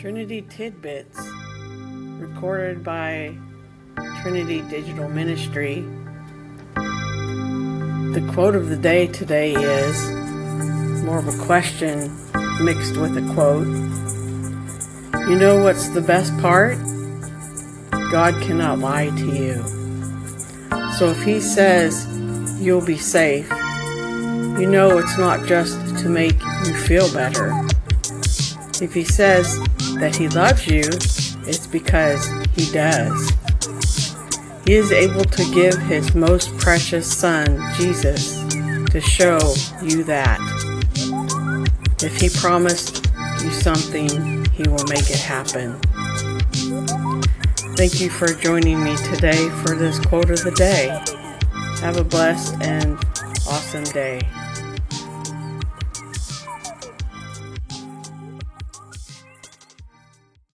Trinity Tidbits, recorded by Trinity Digital Ministry. The quote of the day today is more of a question mixed with a quote. You know what's the best part? God cannot lie to you. So if He says you'll be safe, you know it's not just to make you feel better. If He says that He loves you, it's because He does. He is able to give His most precious Son, Jesus, to show you that. If He promised you something, He will make it happen. Thank you for joining me today for this quote of the day. Have a blessed and awesome day.